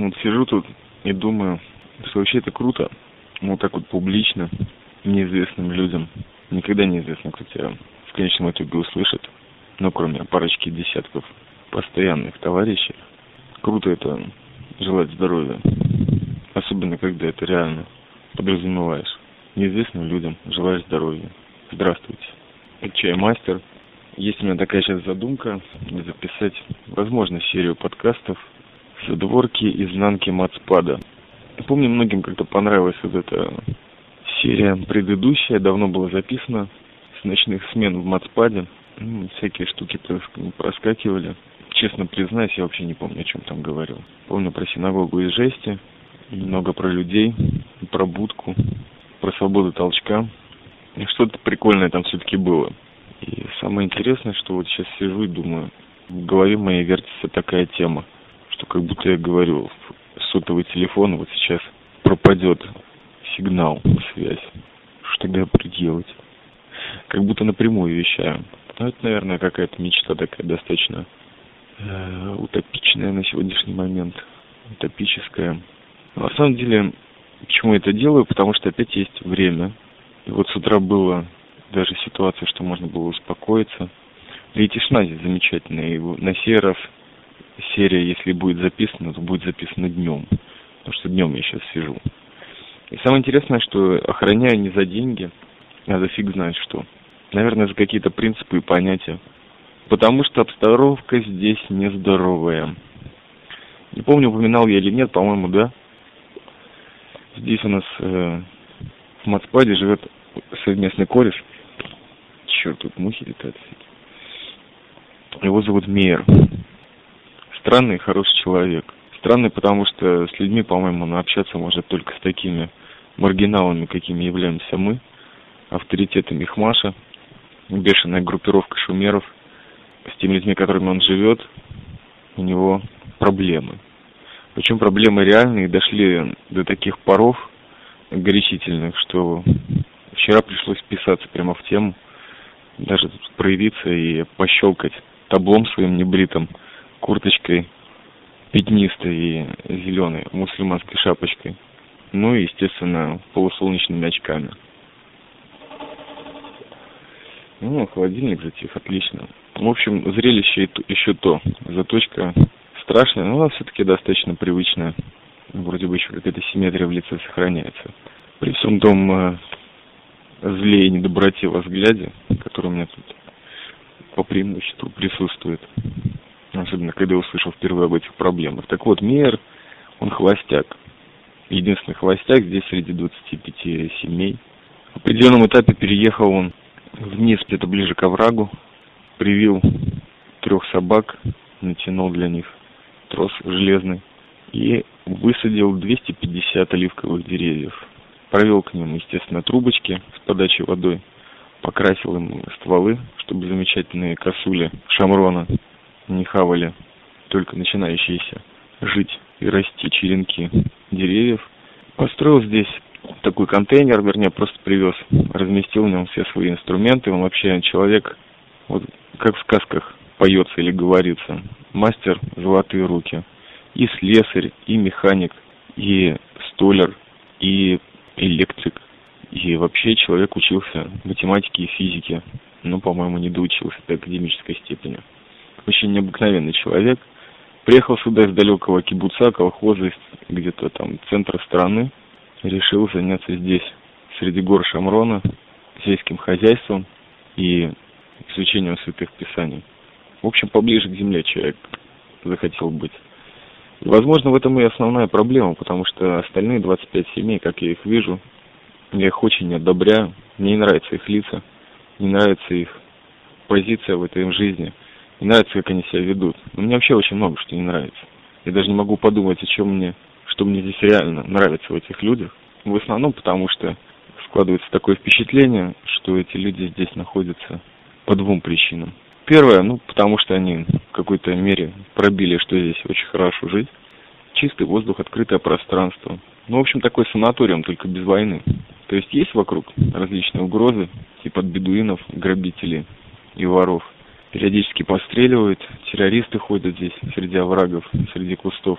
Вот сижу тут и думаю, что вообще это круто. Вот так вот публично, неизвестным людям. Никогда неизвестно, кто тебя в конечном итоге услышит. Ну, кроме парочки десятков постоянных товарищей. Круто это желать здоровья. Особенно, когда это реально подразумеваешь. Неизвестным людям желаешь здоровья. Здравствуйте. Чаймастер. Есть у меня такая сейчас задумка записать, возможно, серию подкастов дворки изнанки Мацпада. Помню, многим как-то понравилась вот эта серия предыдущая, давно была записана, с ночных смен в Мацпаде. Ну, всякие штуки проскакивали. Честно признаюсь, я вообще не помню, о чем там говорил. Помню про синагогу из жести, много про людей, про будку, про свободу толчка. Что-то прикольное там все-таки было. И самое интересное, что вот сейчас сижу и думаю, в голове моей вертится такая тема, что как будто я говорю, сотовый телефон вот сейчас пропадет сигнал, связь. Что тогда буду делать? Как будто напрямую вещаю. Ну, это, наверное, какая-то мечта такая достаточно э, утопичная на сегодняшний момент. Утопическая. Но на самом деле, почему я это делаю? Потому что опять есть время. И вот с утра было даже ситуация, что можно было успокоиться. И тишина здесь замечательная. И на сей раз серия, если будет записана, то будет записана днем. Потому что днем я сейчас сижу. И самое интересное, что охраняю не за деньги, а за фиг знает что. Наверное, за какие-то принципы и понятия. Потому что обстановка здесь нездоровая. Не помню, упоминал я или нет, по-моему, да. Здесь у нас э, в Мацпаде живет совместный кореш. Черт, тут мухи летают. Его зовут Мейер. Странный хороший человек. Странный, потому что с людьми, по-моему, он общаться может только с такими маргиналами, какими являемся мы, авторитетами Хмаша, бешеная группировка шумеров, с теми людьми, которыми он живет, у него проблемы. Причем проблемы реальные, дошли до таких паров горячительных, что вчера пришлось писаться прямо в тему, даже проявиться и пощелкать таблом своим небритым, курточкой пятнистой зеленой мусульманской шапочкой. Ну и, естественно, полусолнечными очками. Ну, холодильник затих, отлично. В общем, зрелище еще то. Заточка страшная, но она все-таки достаточно привычная. Вроде бы еще какая-то симметрия в лице сохраняется. При всем том э, зле и недоброте во взгляде, который у меня тут по преимуществу присутствует. Особенно, когда я услышал впервые об этих проблемах. Так вот, Мейер, он холостяк. Единственный холостяк здесь среди 25 семей. В определенном этапе переехал он вниз, где-то ближе к оврагу, привил трех собак, натянул для них трос железный и высадил 250 оливковых деревьев. Провел к ним, естественно, трубочки с подачей водой, покрасил им стволы, чтобы замечательные косули шамрона не хавали только начинающиеся жить и расти черенки деревьев. Построил здесь такой контейнер, вернее, просто привез, разместил в нем все свои инструменты. Он вообще человек, вот как в сказках поется или говорится, мастер золотые руки. И слесарь, и механик, и столер, и электрик. И вообще человек учился математике и физике. Ну, по-моему, не доучился до академической степени. Очень необыкновенный человек. Приехал сюда из далекого кибуца, колхоза, где-то там центра страны решил заняться здесь, среди гор Шамрона, сельским хозяйством и изучением святых писаний. В общем, поближе к земле человек захотел быть. И, возможно, в этом и основная проблема, потому что остальные 25 семей, как я их вижу, я их очень не одобряю, мне не нравятся их лица, не нравится их позиция в этой жизни, не нравится, как они себя ведут. Но мне вообще очень много что не нравится. Я даже не могу подумать, о чем мне что мне здесь реально нравится в этих людях. В основном потому, что складывается такое впечатление, что эти люди здесь находятся по двум причинам. Первое, ну, потому что они в какой-то мере пробили, что здесь очень хорошо жить. Чистый воздух, открытое пространство. Ну, в общем, такой санаториум, только без войны. То есть есть вокруг различные угрозы, типа от бедуинов, грабителей и воров. Периодически постреливают, террористы ходят здесь среди оврагов, среди кустов.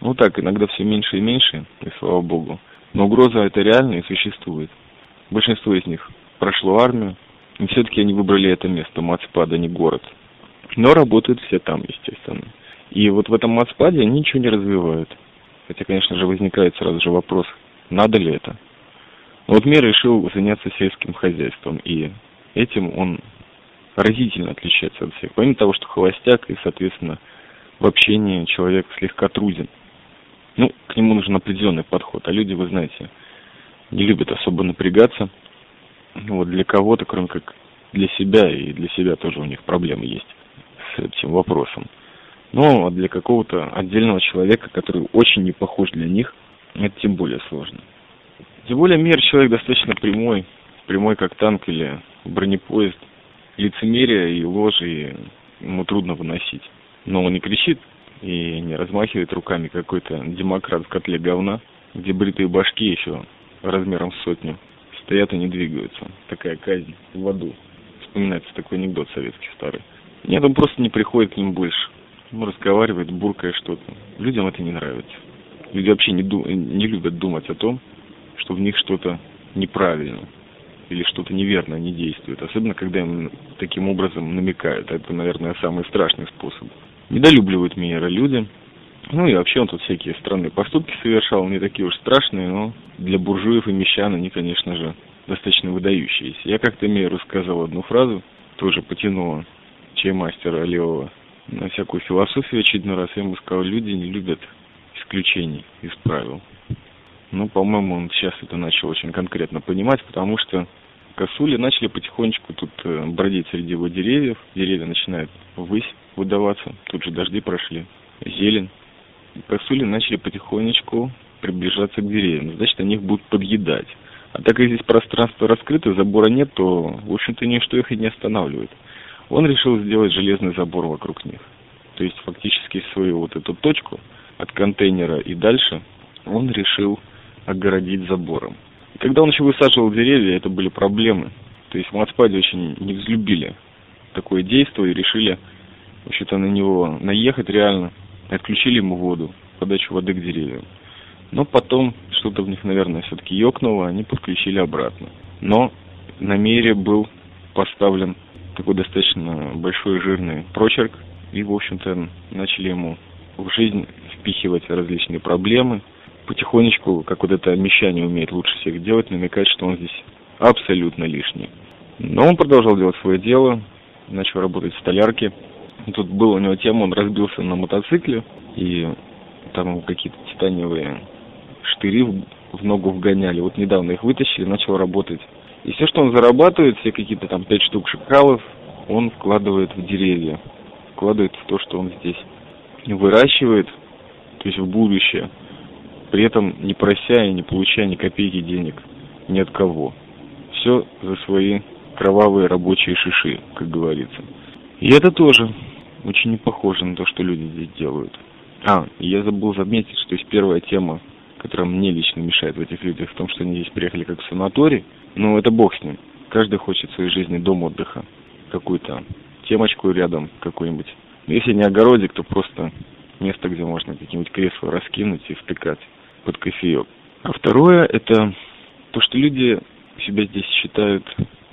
Ну так, иногда все меньше и меньше, и слава богу. Но угроза это реально и существует. Большинство из них прошло армию, и все-таки они выбрали это место, Мацпад, а не город. Но работают все там, естественно. И вот в этом Мацпаде они ничего не развивают. Хотя, конечно же, возникает сразу же вопрос, надо ли это. Вот Мир решил заняться сельским хозяйством, и этим он разительно отличается от всех. Помимо того, что холостяк и, соответственно, в общении человек слегка труден. Ну, к нему нужен определенный подход. А люди, вы знаете, не любят особо напрягаться. Ну, вот для кого-то, кроме как для себя, и для себя тоже у них проблемы есть с этим вопросом. Но а для какого-то отдельного человека, который очень не похож для них, это тем более сложно. Тем более мир человек достаточно прямой, прямой как танк или бронепоезд. Лицемерие и ложи ему трудно выносить. Но он не кричит и не размахивает руками какой-то демократ в котле говна, где бритые башки еще размером в сотню стоят и не двигаются. Такая казнь в аду. Вспоминается такой анекдот советский старый. Нет, он просто не приходит к ним больше. Он разговаривает, буркая что-то. Людям это не нравится. Люди вообще не, ду- не любят думать о том, что в них что-то неправильно или что-то неверно не действует. Особенно, когда им таким образом намекают. Это, наверное, самый страшный способ. Недолюбливают Мейера люди. Ну и вообще он тут всякие странные поступки совершал, не такие уж страшные, но для буржуев и мещан они, конечно же, достаточно выдающиеся. Я как-то Мейеру сказал одну фразу, тоже потянула чаймастера левого на всякую философию очередной раз. Я ему сказал, люди не любят исключений из правил. Ну, по-моему, он сейчас это начал очень конкретно понимать, потому что косули начали потихонечку тут э, бродить среди его деревьев. Деревья начинают ввысь выдаваться, тут же дожди прошли, зелень. Косули начали потихонечку приближаться к деревьям, значит, они их будут подъедать. А так как здесь пространство раскрыто, забора нет, то, в общем-то, ничто их и не останавливает. Он решил сделать железный забор вокруг них. То есть, фактически, свою вот эту точку от контейнера и дальше он решил огородить забором. Когда он еще высаживал деревья, это были проблемы. То есть Мацпаде очень не взлюбили такое действие и решили вообще-то на него наехать реально. Отключили ему воду, подачу воды к деревьям. Но потом что-то в них, наверное, все-таки ёкнуло, они подключили обратно. Но на мере был поставлен такой достаточно большой жирный прочерк, и, в общем-то, начали ему в жизнь впихивать различные проблемы, потихонечку, как вот это мещане умеет лучше всех делать, намекать, что он здесь абсолютно лишний. Но он продолжал делать свое дело, начал работать в столярке. Тут была у него тема, он разбился на мотоцикле, и там какие-то титаниевые штыри в ногу вгоняли. Вот недавно их вытащили, начал работать. И все, что он зарабатывает, все какие-то там пять штук шакалов, он вкладывает в деревья, вкладывает в то, что он здесь выращивает, то есть в будущее при этом не прося и не получая ни копейки денег ни от кого. Все за свои кровавые рабочие шиши, как говорится. И это тоже очень не похоже на то, что люди здесь делают. А, я забыл заметить, что есть первая тема, которая мне лично мешает в этих людях, в том, что они здесь приехали как в санаторий. Ну, это бог с ним. Каждый хочет в своей жизни дом отдыха. Какую-то темочку рядом какую-нибудь. Если не огородик, то просто место, где можно какие-нибудь кресла раскинуть и втыкать под кофеек. А второе, это то, что люди себя здесь считают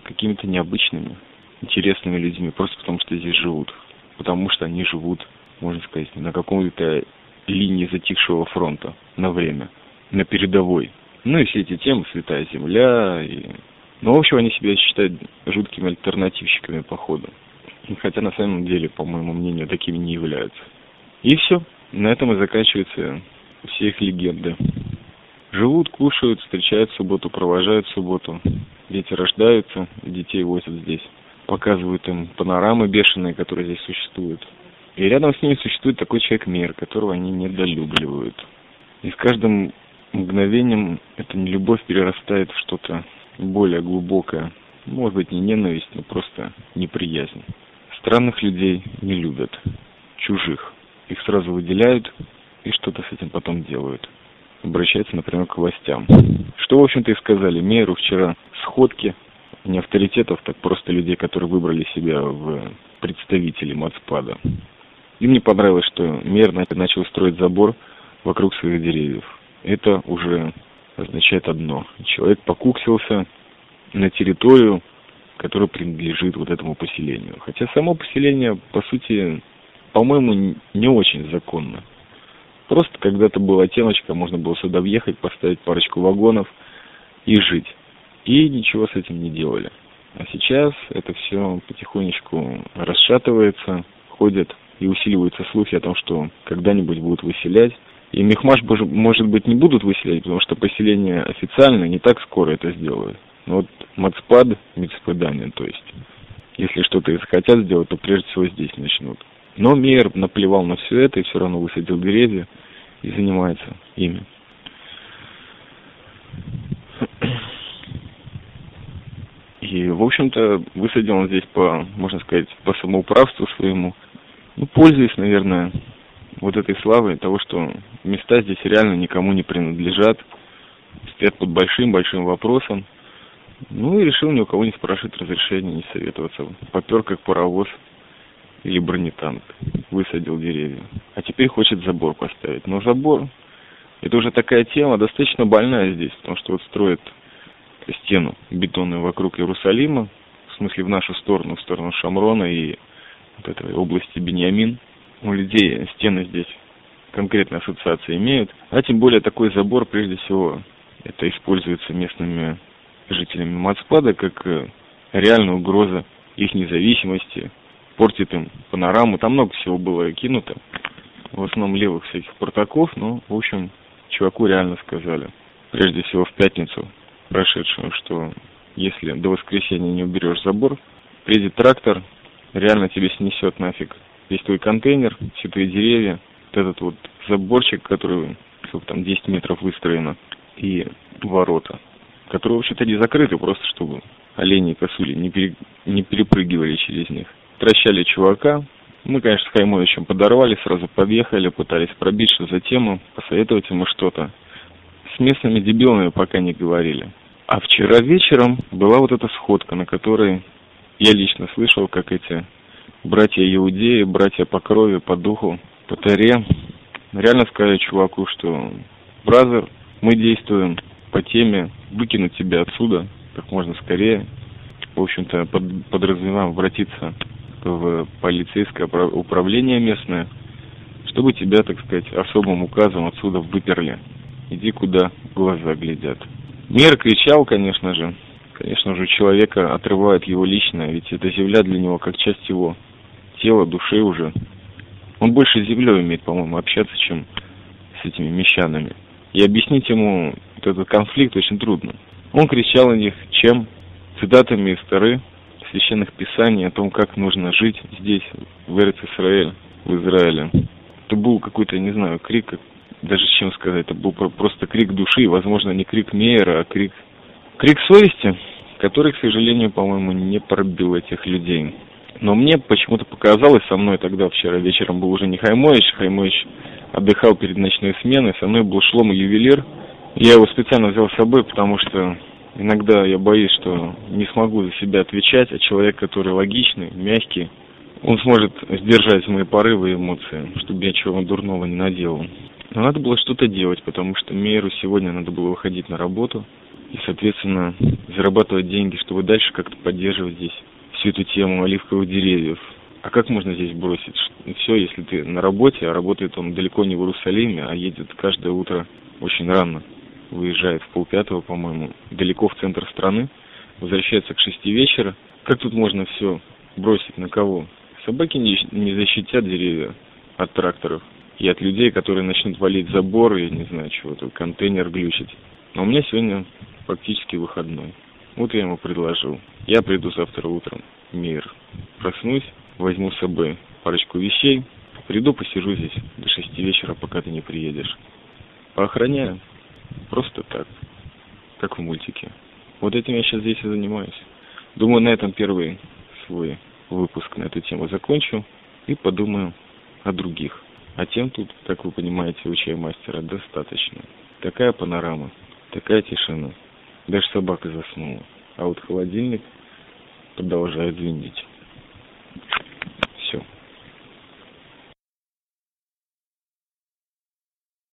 какими-то необычными, интересными людьми, просто потому что здесь живут. Потому что они живут, можно сказать, на каком-то линии затихшего фронта на время, на передовой. Ну и все эти темы, Святая Земля, и... Ну, в общем, они себя считают жуткими альтернативщиками, походу. Хотя на самом деле, по моему мнению, такими не являются. И все. На этом и заканчивается все их легенды. Живут, кушают, встречают субботу, провожают субботу. Дети рождаются, детей возят здесь. Показывают им панорамы бешеные, которые здесь существуют. И рядом с ними существует такой человек-мир, которого они недолюбливают. И с каждым мгновением эта нелюбовь перерастает в что-то более глубокое. Может быть, не ненависть, но просто неприязнь. Странных людей не любят, чужих. Их сразу выделяют, и что-то с этим потом делают. Обращаются, например, к властям. Что, в общем-то, и сказали Мейеру вчера. Сходки не авторитетов, так просто людей, которые выбрали себя в представители Мацпада. Им не понравилось, что Мейер начал строить забор вокруг своих деревьев. Это уже означает одно. Человек покуксился на территорию, которая принадлежит вот этому поселению. Хотя само поселение, по сути, по-моему, не очень законно. Просто когда-то была темочка, можно было сюда въехать, поставить парочку вагонов и жить. И ничего с этим не делали. А сейчас это все потихонечку расшатывается, ходят и усиливаются слухи о том, что когда-нибудь будут выселять. И Мехмаш, может быть, не будут выселять, потому что поселение официально не так скоро это сделают. Но вот Мацпад, Мецпадание, то есть, если что-то и захотят сделать, то прежде всего здесь начнут. Но Мейер наплевал на все это и все равно высадил деревья и занимается ими. И, в общем-то, высадил он здесь по, можно сказать, по самоуправству своему. Ну, пользуясь, наверное, вот этой славой того, что места здесь реально никому не принадлежат, стоят под большим-большим вопросом. Ну и решил ни у кого не спрашивать разрешения, не советоваться. Попер как паровоз или бронетанк. Высадил деревья. А теперь хочет забор поставить. Но забор, это уже такая тема достаточно больная здесь, потому что вот строят стену бетонную вокруг Иерусалима, в смысле в нашу сторону, в сторону Шамрона и вот этой области Беньямин. У людей стены здесь конкретно ассоциации имеют. А тем более такой забор, прежде всего, это используется местными жителями Мацпада как э, реальная угроза их независимости, портит им панораму. Там много всего было кинуто, в основном левых всяких протоков, но, в общем, чуваку реально сказали. Прежде всего в пятницу прошедшую, что если до воскресенья не уберешь забор, приедет трактор, реально тебе снесет нафиг весь твой контейнер, все твои деревья, вот этот вот заборчик, который сколько там 10 метров выстроено, и ворота, которые вообще-то не закрыты, просто чтобы олени и косули не, пере, не перепрыгивали через них. Тращали чувака, мы, конечно, с Хаймовичем подорвали, сразу подъехали, пытались пробить, что за тему, посоветовать ему что-то. С местными дебилами пока не говорили. А вчера вечером была вот эта сходка, на которой я лично слышал, как эти братья иудеи, братья по крови, по духу, по таре, реально сказали чуваку, что бразер, мы действуем по теме выкинуть тебя отсюда как можно скорее. В общем-то, под, подразумеваем обратиться в полицейское управление местное, чтобы тебя, так сказать, особым указом отсюда выперли. Иди куда глаза глядят. Мир кричал, конечно же. Конечно же, человека отрывает его личное, ведь эта земля для него как часть его тела, души уже. Он больше с землей умеет, по-моему, общаться, чем с этими мещанами. И объяснить ему этот конфликт очень трудно. Он кричал на них, чем? Цитатами из священных писаний о том, как нужно жить здесь, в Эрец-Исраэль, в Израиле. Это был какой-то, не знаю, крик, даже чем сказать, это был просто крик души, возможно, не крик Мейера, а крик, крик совести, который, к сожалению, по-моему, не пробил этих людей. Но мне почему-то показалось, со мной тогда вчера вечером был уже не Хаймович, Хаймович отдыхал перед ночной сменой, со мной был Шлома ювелир. Я его специально взял с собой, потому что иногда я боюсь, что не смогу за себя отвечать, а человек, который логичный, мягкий, он сможет сдержать мои порывы и эмоции, чтобы я чего дурного не наделал. Но надо было что-то делать, потому что Мейеру сегодня надо было выходить на работу и, соответственно, зарабатывать деньги, чтобы дальше как-то поддерживать здесь всю эту тему оливковых деревьев. А как можно здесь бросить все, если ты на работе, а работает он далеко не в Иерусалиме, а едет каждое утро очень рано, выезжает в полпятого, по-моему, далеко в центр страны, возвращается к шести вечера. Как тут можно все бросить на кого? Собаки не, не защитят деревья от тракторов и от людей, которые начнут валить заборы, я не знаю чего-то, контейнер глючить. Но у меня сегодня фактически выходной. Вот я ему предложил. Я приду завтра утром мир. Проснусь, возьму с собой парочку вещей. Приду, посижу здесь до шести вечера, пока ты не приедешь. Поохраняю. Просто так. Как в мультике. Вот этим я сейчас здесь и занимаюсь. Думаю, на этом первый свой выпуск на эту тему закончу и подумаю о других. А тем тут, как вы понимаете, у чаймастера достаточно. Такая панорама, такая тишина. Даже собака заснула. А вот холодильник продолжает звенеть.